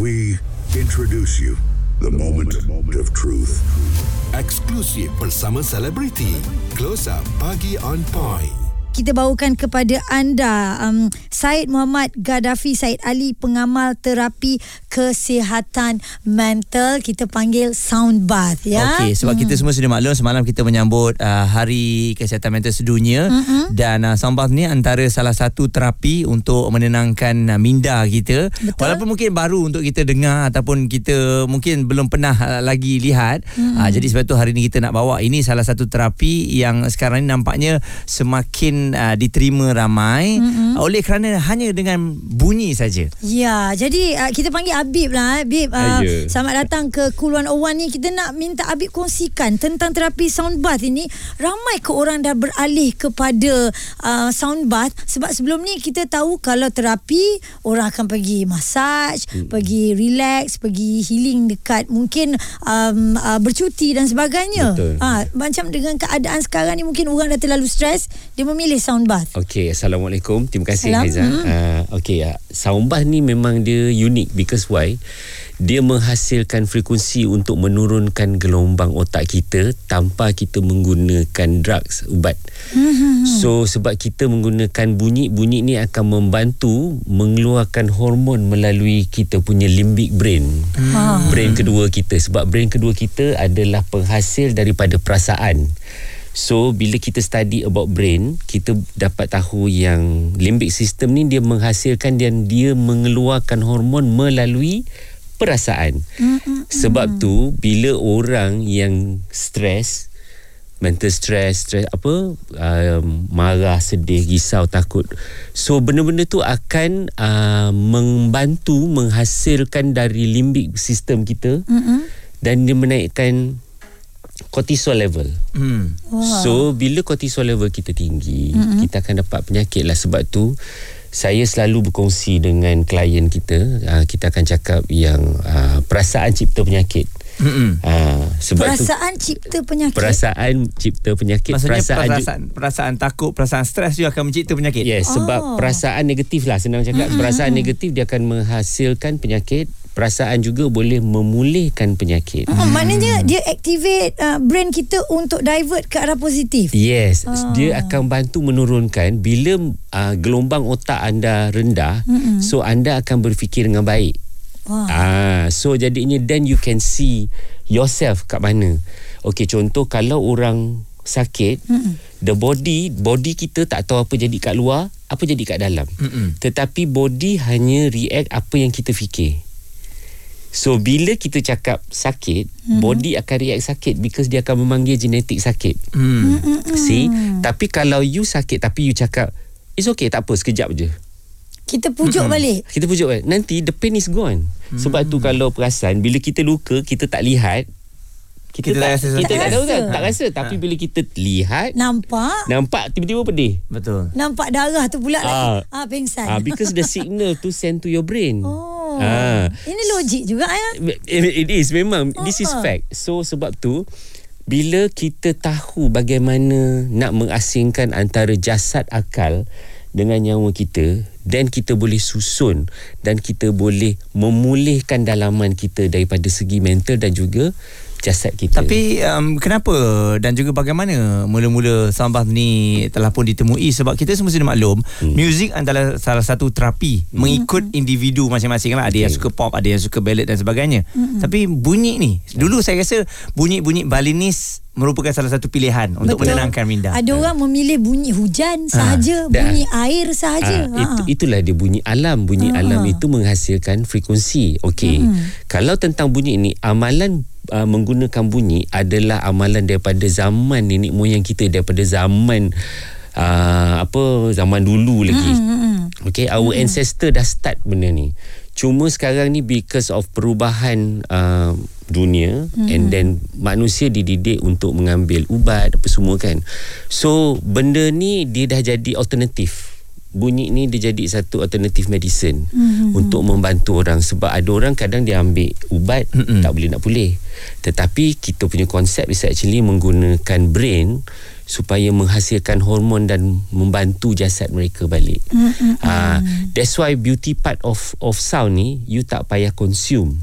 We introduce you the moment of truth. Eksklusif bersama selebriti. Close Up Pagi on Point. Kita bawakan kepada anda um, Syed Muhammad Gaddafi Syed Ali pengamal terapi kesihatan mental kita panggil sound bath ya Okey, sebab hmm. kita semua sudah maklum semalam kita menyambut uh, Hari Kesihatan Mental Sedunia hmm. dan uh, sound bath ni antara salah satu terapi untuk menenangkan uh, minda kita. Betul. Walaupun mungkin baru untuk kita dengar ataupun kita mungkin belum pernah uh, lagi lihat. Hmm. Uh, jadi sebab tu hari ni kita nak bawa ini salah satu terapi yang sekarang ni nampaknya semakin uh, diterima ramai mm-hmm. oleh kerana hanya dengan bunyi saja. Ya, jadi uh, kita panggil Habib lah, Habib. Uh, yeah. Selamat datang ke Cool 101 ni. Kita nak minta Habib kongsikan tentang terapi sound bath ini. Ramai ke orang dah beralih kepada uh, sound bath sebab sebelum ni kita tahu kalau terapi orang akan pergi massage, mm. pergi relax, pergi healing dekat mungkin um, uh, bercuti dan sebagainya. Betul. Uh, macam dengan keadaan sekarang ni mungkin orang dah terlalu stres, dia memilih pilih sound bath? Okey, Assalamualaikum. Terima kasih Salam. Haiza. Hmm. Uh, Okey, uh, sound bath ni memang dia unik because why? Dia menghasilkan frekuensi untuk menurunkan gelombang otak kita tanpa kita menggunakan drugs, ubat. Hmm. So, sebab kita menggunakan bunyi, bunyi ni akan membantu mengeluarkan hormon melalui kita punya limbic brain. Hmm. Brain kedua kita. Sebab brain kedua kita adalah penghasil daripada perasaan. So bila kita study about brain, kita dapat tahu yang limbic system ni dia menghasilkan dan dia mengeluarkan hormon melalui perasaan. Mm-mm. Sebab tu bila orang yang stres, mental stress, stress apa, um, marah, sedih, risau, takut. So benda-benda tu akan uh, membantu menghasilkan dari limbic system kita Mm-mm. dan dia menaikkan cortisol level. Hmm. Wow. So bila cortisol level kita tinggi, hmm. kita akan dapat penyakit lah sebab tu saya selalu berkongsi dengan klien kita, uh, kita akan cakap yang uh, perasaan cipta penyakit. Hmm. Uh, sebab perasaan tu, cipta penyakit. Perasaan cipta penyakit. Maksudnya perasaan perasaan, ju- perasaan takut, perasaan stres juga akan mencipta penyakit. Yes, oh. sebab perasaan negatif lah senang cakap. Hmm. Perasaan negatif dia akan menghasilkan penyakit perasaan juga boleh memulihkan penyakit. Hmm. Maknanya dia activate uh, brain kita untuk divert ke arah positif. Yes, oh. dia akan bantu menurunkan bila uh, gelombang otak anda rendah, hmm. so anda akan berfikir dengan baik. Wow. Ah, so jadinya then you can see yourself kat mana. Okey, contoh kalau orang sakit, hmm. the body body kita tak tahu apa jadi kat luar, apa jadi kat dalam. Hmm. Tetapi body hanya react apa yang kita fikir. So bila kita cakap sakit, hmm. body akan react sakit because dia akan memanggil genetik sakit. Hmm. See? Tapi kalau you sakit tapi you cakap it's okay tak apa sekejap je. Kita pujuk hmm. balik. Kita pujuk balik. Nanti the pain is gone. Hmm. Sebab tu kalau perasan bila kita luka kita tak lihat kita, kita tak, rasa kita tak, tak tahu kan tak rasa tapi ha. bila kita lihat nampak nampak tiba-tiba pedih betul nampak darah tu pula ha. lagi ah pengsan ah because the signal tu send to your brain oh Ha. Ini logik juga ya. It is memang oh. this is fact. So sebab tu bila kita tahu bagaimana nak mengasingkan antara jasad akal dengan nyawa kita dan kita boleh susun dan kita boleh memulihkan dalaman kita daripada segi mental dan juga jasad kita. Tapi um, kenapa dan juga bagaimana mula-mula sambah ni telah pun ditemui sebab kita semua sudah maklum hmm. muzik adalah salah satu terapi hmm. mengikut individu masing-masing lah. Ada okay. yang suka pop, ada yang suka ballad dan sebagainya. Hmm. Tapi bunyi ni, dulu saya rasa bunyi-bunyi balinis merupakan salah satu pilihan untuk Betul. menenangkan minda. Ada ha. orang memilih bunyi hujan sahaja, ha. bunyi da. air sahaja. Ha. Itu, itulah dia bunyi alam. Bunyi ha. alam itu menghasilkan frekuensi. Okey. Hmm. Kalau tentang bunyi ini, amalan uh, menggunakan bunyi adalah amalan daripada zaman nenek moyang kita daripada zaman uh, apa zaman dulu lagi. Hmm, hmm, hmm. Okay, our hmm. ancestor dah start benda ni. Cuma sekarang ni because of perubahan uh, dunia hmm. and then manusia dididik untuk mengambil ubat apa semua kan. So benda ni dia dah jadi alternatif bunyi ni dia jadi satu alternatif medicine mm-hmm. untuk membantu orang sebab ada orang kadang dia ambil ubat mm-hmm. tak boleh nak pulih tetapi kita punya konsep is actually menggunakan brain supaya menghasilkan hormon dan membantu jasad mereka balik. Mm-hmm. Uh, that's why beauty part of of sound ni you tak payah consume.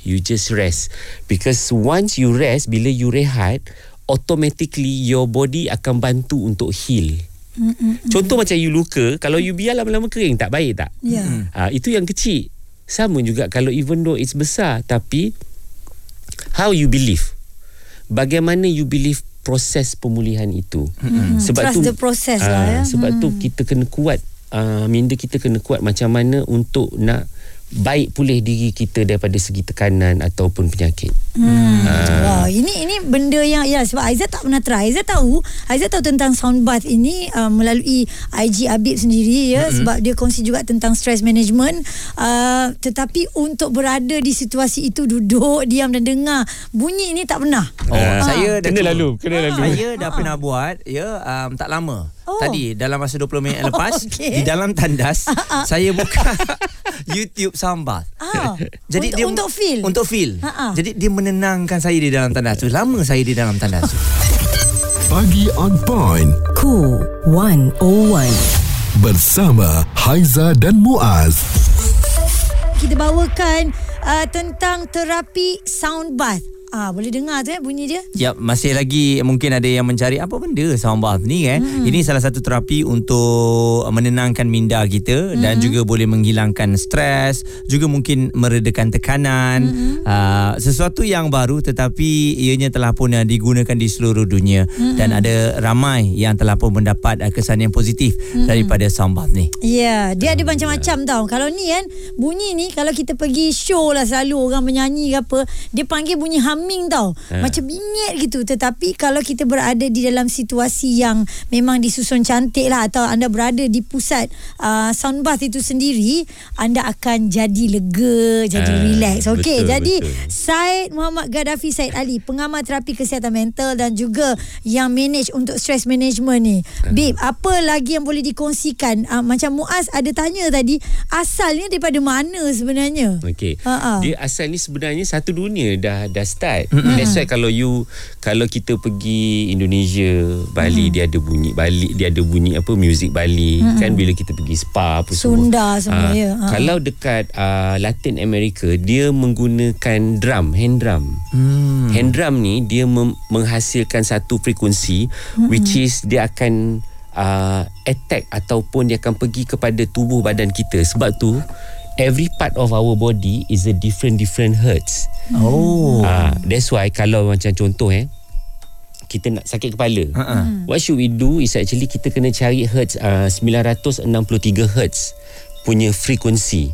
You just rest because once you rest bila you rehat automatically your body akan bantu untuk heal. Mm-hmm. Contoh macam you luka kalau you biar lama-lama kering tak baik tak? Yeah. Uh, itu yang kecil. Sama juga kalau even though it's besar tapi how you believe. Bagaimana you believe proses pemulihan itu. Mm-hmm. Sebab Trust tu the process uh, lah ya. Sebab mm. tu kita kena kuat uh, minda kita kena kuat macam mana untuk nak baik pulih diri kita daripada segi tekanan ataupun penyakit. Hmm. Uh. Wah, ini ini benda yang ya sebab Aizat tak pernah try. Aizat tahu, Aizat tahu tentang sound bath ini uh, melalui IG Abib sendiri ya mm-hmm. sebab dia kongsi juga tentang stress management. Uh, tetapi untuk berada di situasi itu duduk diam dan dengar bunyi ini tak pernah. Oh, uh. saya dah kena lalu, kena lalu. Saya dah uh. pernah buat ya um, tak lama. Oh. Tadi dalam masa 20 minit lepas okay. di dalam tandas saya buka YouTube soundbath. Ah. Jadi untuk, dia untuk feel. Untuk feel. Ha-ha. Jadi dia menenangkan saya di dalam tandas tu. Lama saya di dalam tandas tu. Pagi on point. Cool 101. Bersama Haiza dan Muaz. Kita bawakan uh, tentang terapi soundbath. Ah boleh dengar tu eh bunyi dia. Ya, masih lagi mungkin ada yang mencari apa benda sound bath ni eh. Hmm. Ini salah satu terapi untuk menenangkan minda kita hmm. dan juga boleh menghilangkan stres, juga mungkin meredakan tekanan. Hmm. Uh, sesuatu yang baru tetapi ianya telah pun digunakan di seluruh dunia hmm. dan ada ramai yang telah pun mendapat uh, kesan yang positif hmm. daripada sound bath ni. Ya, yeah, dia ada hmm. macam-macam tau. Kalau ni kan bunyi ni kalau kita pergi show lah selalu orang menyanyi ke apa, dia panggil bunyi hum humming tau ha. Macam bingit gitu Tetapi kalau kita berada di dalam situasi yang Memang disusun cantik lah Atau anda berada di pusat uh, Sound bath itu sendiri Anda akan jadi lega Jadi ha. relax Okay betul, jadi betul. Syed Muhammad Gaddafi Syed Ali Pengamal terapi kesihatan mental Dan juga yang manage untuk stress management ni ha. Babe apa lagi yang boleh dikongsikan uh, Macam Muaz ada tanya tadi Asalnya daripada mana sebenarnya Okay Ha-ha. Dia asal ni sebenarnya Satu dunia dah dah start dekat. Mm-hmm. That's why kalau you kalau kita pergi Indonesia, Bali mm-hmm. dia ada bunyi Bali, dia ada bunyi apa music Bali mm-hmm. kan bila kita pergi spa apa Sunda semua. Sunda uh, ya. Uh. Kalau dekat uh, Latin America dia menggunakan drum, hand drum. Mm. Hand drum ni dia mem- menghasilkan satu frekuensi mm-hmm. which is dia akan uh, attack ataupun dia akan pergi kepada tubuh badan kita. Sebab tu every part of our body is a different different hertz. Oh. Ah, uh, that's why kalau macam contoh eh kita nak sakit kepala. Uh-uh. What should we do is actually kita kena cari hertz uh, 963 hertz punya frekuensi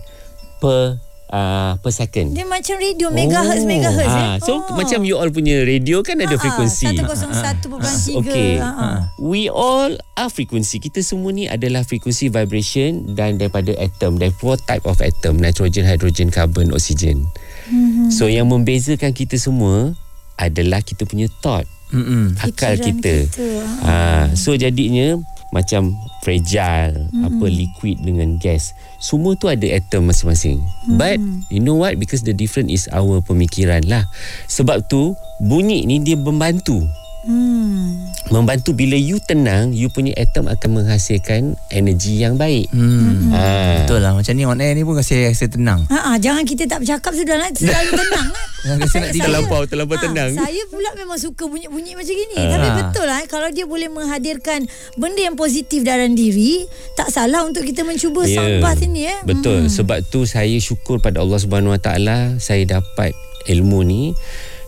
per uh, per second. Dia macam radio megahertz oh. megahertz eh. Ah, so oh. macam you all punya radio kan ada uh-huh. frekuensi. 101.3. Okay. Uh-huh. We all are frekuensi. Kita semua ni adalah frekuensi vibration dan daripada atom. There four type of atom. Nitrogen, hydrogen, carbon, oxygen. Mm-hmm. So yang membezakan kita semua adalah kita punya thought. Mm-mm. Akal kita. kita. Uh, so jadinya macam fragile mm-hmm. apa liquid dengan gas semua tu ada atom masing-masing mm-hmm. but you know what because the different is our pemikiran lah sebab tu bunyi ni dia membantu Hmm. Membantu bila you tenang You punya atom akan menghasilkan Energi yang baik hmm. ha. Betul lah Macam ni on air ni pun Kasi rasa tenang ha, ha, Jangan kita tak bercakap Sudah lah Selalu tenang lah Rasa nak terlampau Terlampau ha, tenang Saya pula memang suka Bunyi-bunyi macam gini ha. Tapi betul lah Kalau dia boleh menghadirkan Benda yang positif dalam diri Tak salah untuk kita mencuba yeah. Sound bath ini eh. Betul hmm. Sebab tu saya syukur pada Allah Subhanahu Wa Taala Saya dapat ilmu ni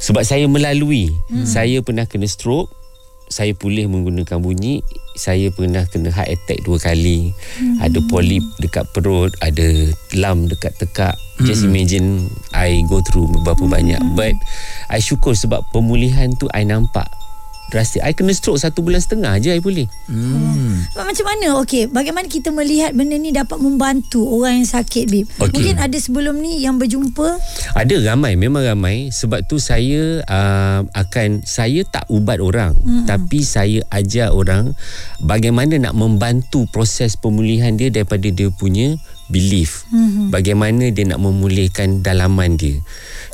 sebab saya melalui hmm. saya pernah kena stroke saya pulih menggunakan bunyi saya pernah kena heart attack dua kali hmm. ada polip dekat perut ada lam dekat tekak hmm. just imagine I go through berapa hmm. banyak but I syukur sebab pemulihan tu I nampak drastik. I kena stroke satu bulan setengah je I boleh. Hmm. Macam mana? Okey, bagaimana kita melihat benda ni dapat membantu orang yang sakit, Bib? Okay. Mungkin ada sebelum ni yang berjumpa? Ada ramai, memang ramai. Sebab tu saya uh, akan, saya tak ubat orang. Hmm. Tapi saya ajar orang bagaimana nak membantu proses pemulihan dia daripada dia punya belief. Hmm. Bagaimana dia nak memulihkan dalaman dia.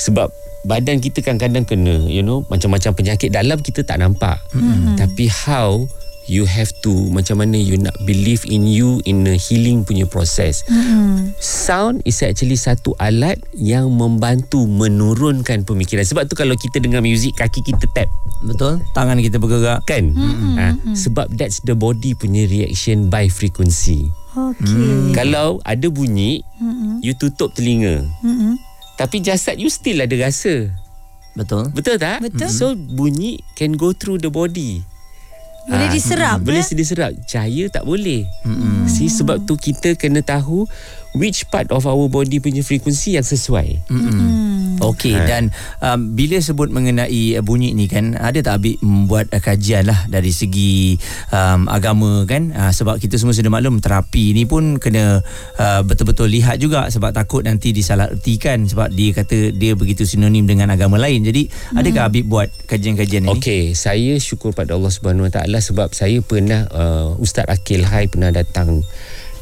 Sebab badan kita kadang-kadang kena you know macam-macam penyakit dalam kita tak nampak mm-hmm. tapi how you have to macam mana you nak believe in you in a healing punya proses mm-hmm. sound is actually satu alat yang membantu menurunkan pemikiran sebab tu kalau kita dengar muzik kaki kita tap betul tangan kita bergerak kan mm-hmm. ha, sebab that's the body punya reaction by frequency Okey. Hmm. kalau ada bunyi mm-hmm. you tutup telinga mm-hmm. Tapi jasad you still ada rasa betul betul tak Betul. so bunyi can go through the body Boleh Ah, diserap, Boleh eh? diserap Cahaya tak boleh mm-hmm. See sebab tu kita kena tahu Which part of our body punya frekuensi yang sesuai. Hmm. Okey Ha. dan um, bila sebut mengenai uh, bunyi ni kan ada tak Abik membuat uh, kajian lah dari segi um, agama kan? Uh, sebab kita semua sudah maklum terapi ni pun kena uh, betul-betul lihat juga sebab takut nanti disalahertikan sebab dia kata dia begitu sinonim dengan agama lain. Jadi adakah Abik buat kajian-kajian ini Okey, saya syukur pada Allah Subhanahu Wa Taala sebab saya pernah uh, Ustaz Akil Hai pernah datang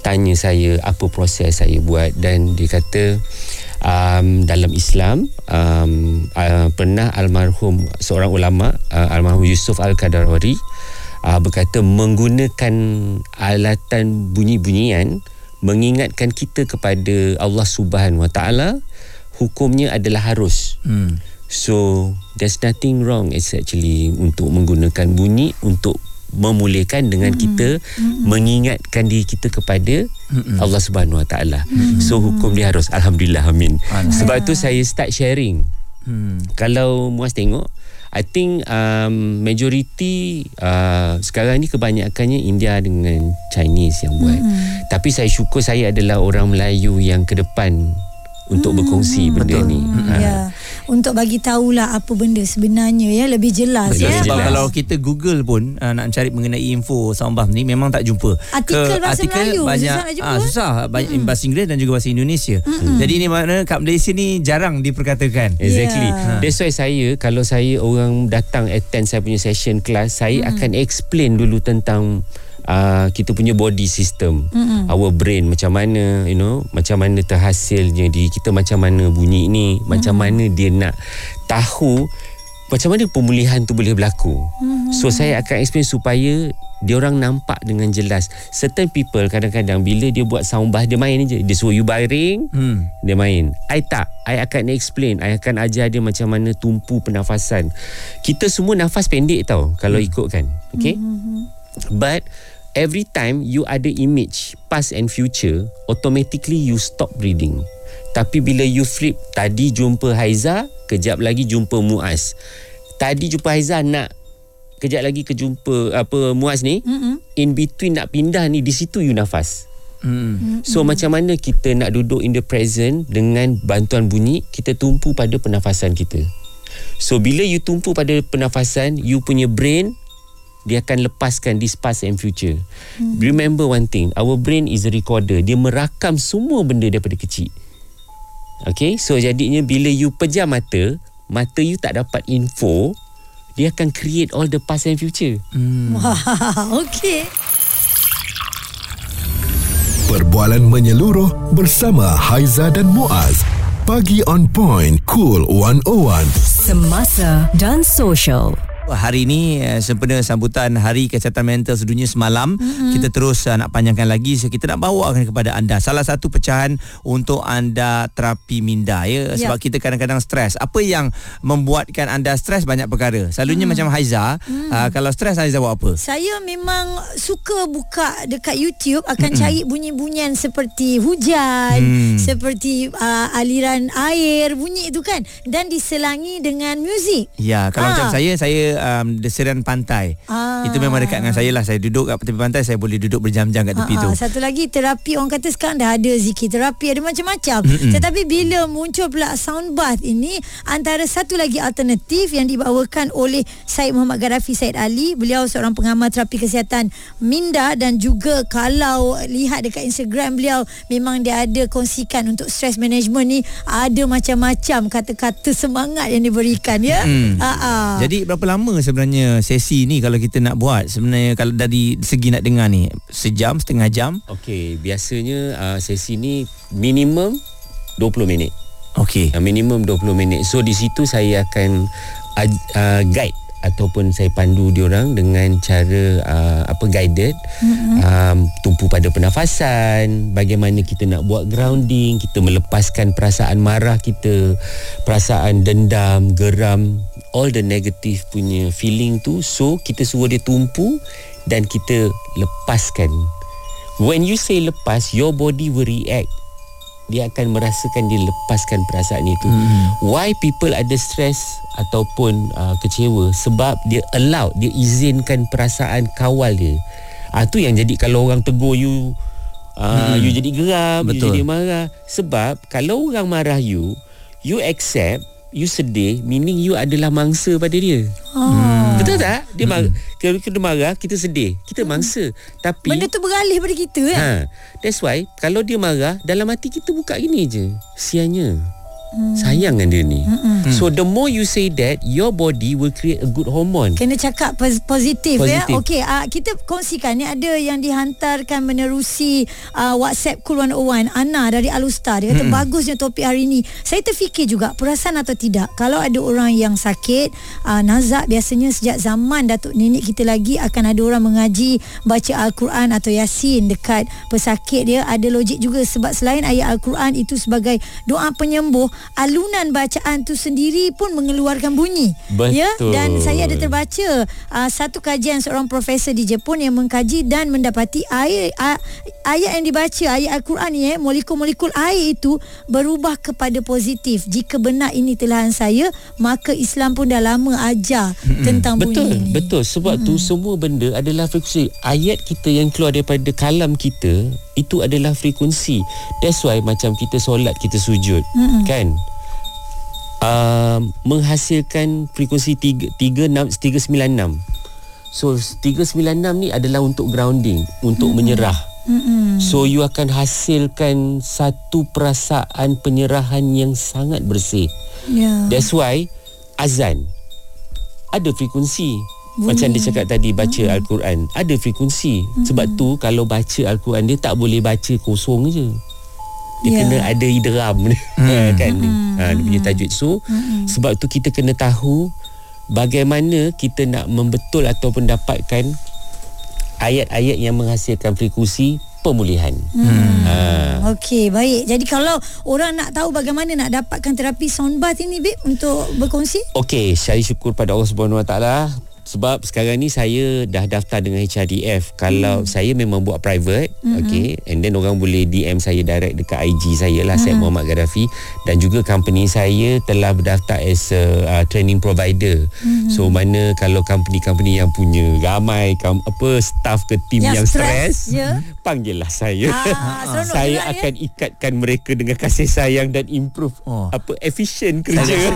tanya saya apa proses saya buat dan dia kata um, dalam Islam um, uh, pernah almarhum seorang ulama uh, almarhum Yusuf Al-Qadarwari uh, berkata menggunakan alatan bunyi-bunyian mengingatkan kita kepada Allah Subhanahu Wa Taala hukumnya adalah harus. hmm. So there's nothing wrong is actually untuk menggunakan bunyi untuk memulihkan dengan mm-hmm. kita mm-hmm. mengingatkan diri kita kepada mm-hmm. Allah Subhanahu Wa Taala. Mm-hmm. So hukum dia harus alhamdulillah amin. Sebab tu saya start sharing. Hmm. Kalau muas tengok I think um, majority uh, sekarang ni kebanyakannya India dengan Chinese yang buat. Mm. Tapi saya syukur saya adalah orang Melayu yang ke depan untuk mm. berkongsi benda Betul. ni. Hmm, Ha. ya. Untuk bagi tahulah apa benda sebenarnya ya lebih jelas ya. Sebab jelas. kalau kita Google pun uh, nak cari mengenai info sound bath ni memang tak jumpa. Artikel bahasa Melayu, banyak susah nak jumpa, ah, eh? susah banyak mm bahasa Inggeris dan juga bahasa Indonesia. Mm-hmm. Jadi ni makna kat Malaysia ni jarang diperkatakan. Exactly. Yeah. Yeah. That's why saya kalau saya orang datang attend saya punya session kelas, saya mm. akan explain dulu tentang uh, kita punya body system. Mm. Our brain macam mana, you know, macam mana terhasilnya di kita macam mana bunyi ni, mm. macam mana dia nak tahu macam mana pemulihan tu boleh berlaku. Mm-hmm. So saya akan explain supaya dia orang nampak dengan jelas. Certain people kadang-kadang bila dia buat sound bath dia main je. Dia suruh you baring, Hmm. dia main. I tak. I akan explain. I akan ajar dia macam mana tumpu pernafasan. Kita semua nafas pendek tau kalau ikutkan. Okay? But every time you ada image past and future, automatically you stop breathing. Tapi bila you flip, tadi jumpa Haiza, kejap lagi jumpa Muaz. Tadi jumpa Haiza nak kejap lagi ke jumpa apa Muaz ni. Mm-hmm. In between nak pindah ni di situ you nafas. Hmm. So macam mana kita nak duduk in the present dengan bantuan bunyi, kita tumpu pada pernafasan kita. So bila you tumpu pada pernafasan, you punya brain dia akan lepaskan this past and future. Hmm. Remember one thing, our brain is a recorder. Dia merakam semua benda daripada kecil. Okay, so jadinya bila you pejam mata, mata you tak dapat info, dia akan create all the past and future. Wah, okey. Perbualan menyeluruh bersama Haiza dan Muaz. Pagi on point, cool 101. Semasa dan social. Hari ini uh, sempena sambutan Hari Kesihatan Mental Sedunia semalam mm-hmm. kita terus uh, nak panjangkan lagi so kita nak bawakan kepada anda salah satu pecahan untuk anda terapi minda ya Ya. sebab kita kadang-kadang stres apa yang membuatkan anda stres banyak perkara selalunya mm. macam Haiza mm. uh, kalau stres Haiza buat apa Saya memang suka buka dekat YouTube akan mm cari bunyi-bunyian seperti hujan, Hmm. seperti uh, aliran air, bunyi itu kan dan diselangi dengan muzik. Ya, kalau Ah. macam saya, saya um, desiran pantai. Ah. Itu memang dekat dengan saya lah. Saya duduk kat tepi pantai, saya boleh duduk berjam-jam kat tepi Ha, tu. ha, satu lagi terapi orang kata sekarang dah ada zikir terapi ada macam-macam. Mm-mm. Tetapi bila muncul pula sound bath ini antara satu lagi alternatif yang dibawakan oleh Syed Muhammad Garafi Syed Ali. Beliau seorang pengamal terapi kesihatan minda dan juga kalau lihat dekat Instagram beliau memang dia ada kongsikan untuk stress management ni ada macam-macam kata-kata semangat yang diberikan ya. Mm. Jadi berapa lama sebenarnya sesi ni kalau kita nak buat? Sebenarnya kalau dari segi nak dengar ni, sejam, setengah jam? Okey, biasanya uh, sesi ni minimum 20 minit. Okey. Uh, minimum 20 minit. So di situ saya akan uh, uh, guide ataupun saya pandu diorang dengan cara uh, apa guided mm-hmm. um, tumpu pada pernafasan bagaimana kita nak buat grounding kita melepaskan perasaan marah kita perasaan dendam geram all the negative punya feeling tu so kita suruh dia tumpu dan kita lepaskan when you say lepas your body will react dia akan merasakan dia lepaskan perasaan itu. Hmm. Why people ada stress ataupun uh, kecewa sebab dia allow, dia izinkan perasaan kawal dia. Ah tu yang jadi kalau orang tegur you uh, hmm. you jadi geram, Betul. you jadi marah sebab kalau orang marah you, you accept you sedih meaning you adalah mangsa pada dia. Hmm. Betul tak? Dia marah, hmm. kalau kita marah, kita sedih. Kita hmm. mangsa. Tapi benda tu beralih pada kita kan. Ha. That's why kalau dia marah, dalam hati kita buka gini je. Sianya. Hmm. Sayang dengan dia ni. Hmm. So the more you say that Your body will create a good hormone. Kena cakap positif, ya? Okey, uh, kita kongsikan Ni ada yang dihantarkan Menerusi uh, WhatsApp Cool 101 Ana dari Alustar. Dia kata hmm. bagusnya topik hari ni. Saya terfikir juga Perasan atau tidak Kalau ada orang yang sakit uh, Nazak biasanya Sejak zaman Datuk Nenek kita lagi Akan ada orang mengaji Baca Al-Quran Atau Yasin Dekat pesakit dia. Ada logik juga Sebab selain ayat Al-Quran Itu sebagai Doa penyembuh alunan bacaan tu sendiri pun mengeluarkan bunyi. Ya? Betul. Ya? Dan saya ada terbaca uh, satu kajian seorang profesor di Jepun yang mengkaji dan mendapati air uh, ayat yang dibaca ayat al-Quran ni eh molekul-molekul air itu berubah kepada positif. Jika benar ini telahan saya, maka Islam pun dah lama ajar tentang betul, bunyi ini. Betul. Sebab hmm. tu semua benda adalah frekuensi. Ayat kita yang keluar daripada kalam kita itu adalah frekuensi. That's why macam kita solat, kita sujud. Hmm. Kan? uh, menghasilkan frekuensi 396 so 396 ni adalah untuk grounding untuk mm-hmm. menyerah mm-hmm. so you akan hasilkan satu perasaan penyerahan yang sangat bersih yeah. that's why azan ada frekuensi Bunyi. Macam dia cakap tadi baca mm-hmm. Al-Quran Ada frekuensi mm-hmm. Sebab tu kalau baca Al-Quran Dia tak boleh baca kosong je dia yeah. kena ada idram hmm. kan hmm. ha, dia punya tajuk so hmm. sebab tu kita kena tahu bagaimana kita nak membetul ataupun dapatkan ayat-ayat yang menghasilkan frekuensi pemulihan. Hmm. Ha. Okey, baik. Jadi kalau orang nak tahu bagaimana nak dapatkan terapi sound bath ini Bib untuk berkongsi? Okey, saya syukur pada Allah Subhanahu Wa Taala sebab sekarang ni saya dah daftar dengan HRDF kalau hmm. saya memang buat private hmm. okay and then orang boleh DM saya direct dekat IG saya lah hmm. Syed Muhammad Gaddafi dan juga company saya telah berdaftar as a uh, training provider hmm. so mana kalau company-company yang punya ramai kam, apa staff ke team yang, yang stres yeah. panggillah saya ah, saya juga, akan ya? ikatkan mereka dengan kasih sayang dan improve oh. apa efisien kerja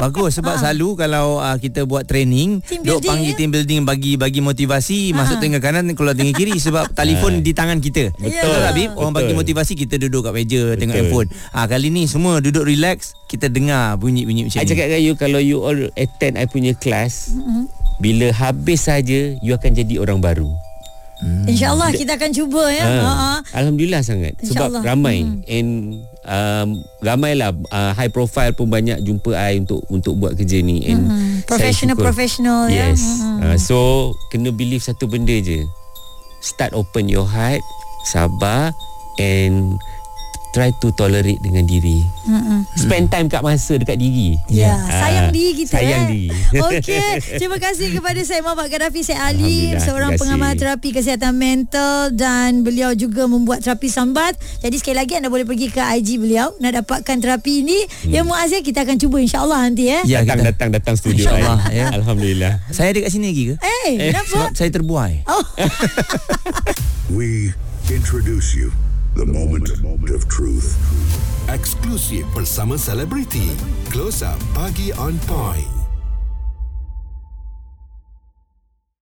bagus sebab ah. selalu kalau uh, kita buat training duk panggil team building bagi bagi motivasi ha. masuk tengah kanan keluar tengah kiri sebab telefon di tangan kita. Betul. Betul tak Bib? Orang bagi motivasi kita duduk kat meja Betul. tengok handphone. Ah ha, kali ni semua duduk relax, kita dengar bunyi-bunyi macam I ni. Cakap dengan you kalau you all attend I punya kelas, mm-hmm. bila habis saja you akan jadi orang baru. Hmm. InsyaAllah kita akan cuba ya. Ha. Ha. Alhamdulillah sangat. Sebab ramai hmm. and um, ramailah uh, high profile pun banyak jumpa I untuk untuk buat kerja ni and hmm. professional professional ya. Yes. Hmm. Uh, so kena believe satu benda je. Start open your heart, sabar and try to tolerate dengan diri. Mm-mm. Spend time kat masa dekat diri. Ya, yeah. sayang uh, diri kita sayang eh. diri. Okey, terima kasih kepada saya Muhammad Gaddafi Syed Ali, seorang pengamal terapi kesihatan mental dan beliau juga membuat terapi sambat. Jadi sekali lagi anda boleh pergi ke IG beliau nak dapatkan terapi ini. Hmm. Yang Muaz kita akan cuba insya-Allah nanti eh. Ya, datang kita. datang datang studio insya-Allah ya. Alhamdulillah. Saya ada kat sini lagi ke? Eh, eh kenapa? Sebab saya terbuai. Oh. We introduce you The moment of truth. Eksklusif bersama selebriti. Close up pagi on point.